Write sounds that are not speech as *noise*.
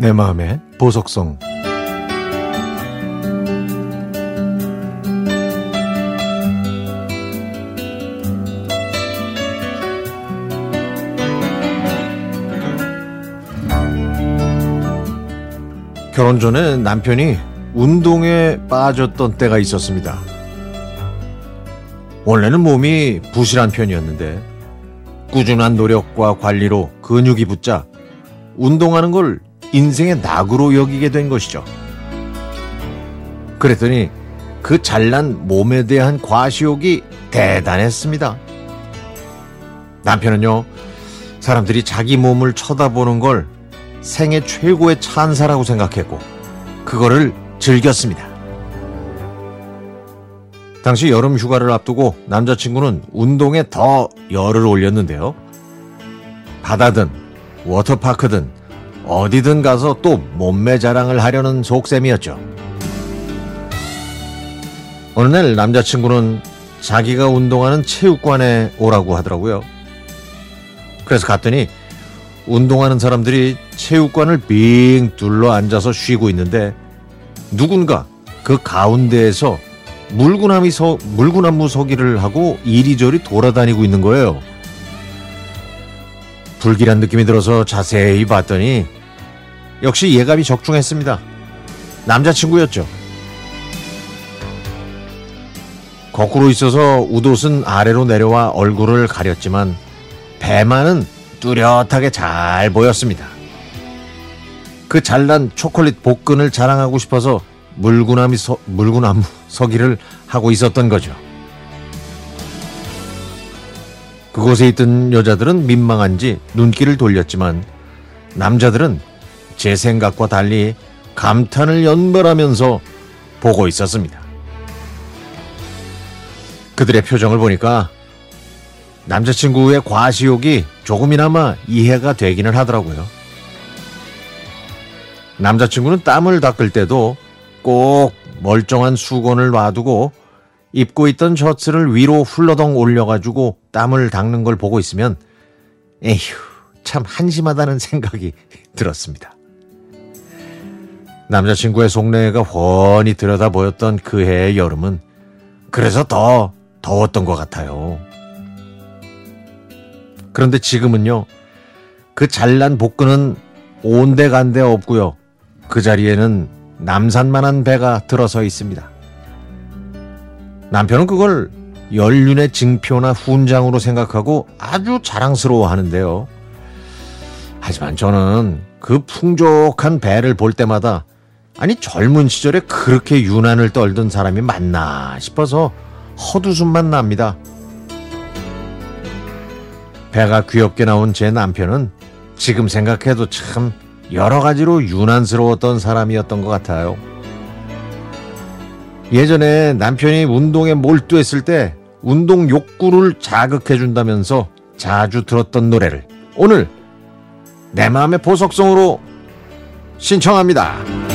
내 마음의 보석성 결혼 전에 남편이 운동에 빠졌던 때가 있었습니다. 원래는 몸이 부실한 편이었는데 꾸준한 노력과 관리로 근육이 붙자 운동하는 걸 인생의 낙으로 여기게 된 것이죠. 그랬더니 그 잘난 몸에 대한 과시욕이 대단했습니다. 남편은요, 사람들이 자기 몸을 쳐다보는 걸 생애 최고의 찬사라고 생각했고, 그거를 즐겼습니다. 당시 여름 휴가를 앞두고 남자친구는 운동에 더 열을 올렸는데요. 바다든 워터파크든 어디든 가서 또 몸매 자랑을 하려는 속셈이었죠. 어느 날 남자친구는 자기가 운동하는 체육관에 오라고 하더라고요. 그래서 갔더니 운동하는 사람들이 체육관을 빙 둘러 앉아서 쉬고 있는데 누군가 그 가운데에서 물구나무, 서, 물구나무 서기를 하고 이리저리 돌아다니고 있는 거예요. 불길한 느낌이 들어서 자세히 봤더니 역시 예감이 적중했습니다. 남자친구였죠. 거꾸로 있어서 웃옷은 아래로 내려와 얼굴을 가렸지만 배만은 뚜렷하게 잘 보였습니다. 그 잘난 초콜릿 복근을 자랑하고 싶어서 물구나무, 서, 물구나무 서기를 하고 있었던 거죠. 그곳에 있던 여자들은 민망한지 눈길을 돌렸지만 남자들은 제 생각과 달리 감탄을 연발하면서 보고 있었습니다. 그들의 표정을 보니까 남자친구의 과시욕이 조금이나마 이해가 되기는 하더라고요. 남자친구는 땀을 닦을 때도 꼭 멀쩡한 수건을 놔두고 입고 있던 셔츠를 위로 훌러덩 올려가지고 땀을 닦는 걸 보고 있으면 에휴 참 한심하다는 생각이 *laughs* 들었습니다. 남자친구의 속내가 훤히 들여다 보였던 그 해의 여름은 그래서 더 더웠던 것 같아요. 그런데 지금은요, 그 잘난 복근은 온데간데 없고요. 그 자리에는 남산만한 배가 들어서 있습니다. 남편은 그걸 연륜의 증표나 훈장으로 생각하고 아주 자랑스러워 하는데요. 하지만 저는 그 풍족한 배를 볼 때마다 아니 젊은 시절에 그렇게 유난을 떨던 사람이 맞나 싶어서 헛웃음만 납니다. 배가 귀엽게 나온 제 남편은 지금 생각해도 참 여러 가지로 유난스러웠던 사람이었던 것 같아요. 예전에 남편이 운동에 몰두했을 때 운동 욕구를 자극해준다면서 자주 들었던 노래를 오늘 내 마음의 보석성으로 신청합니다.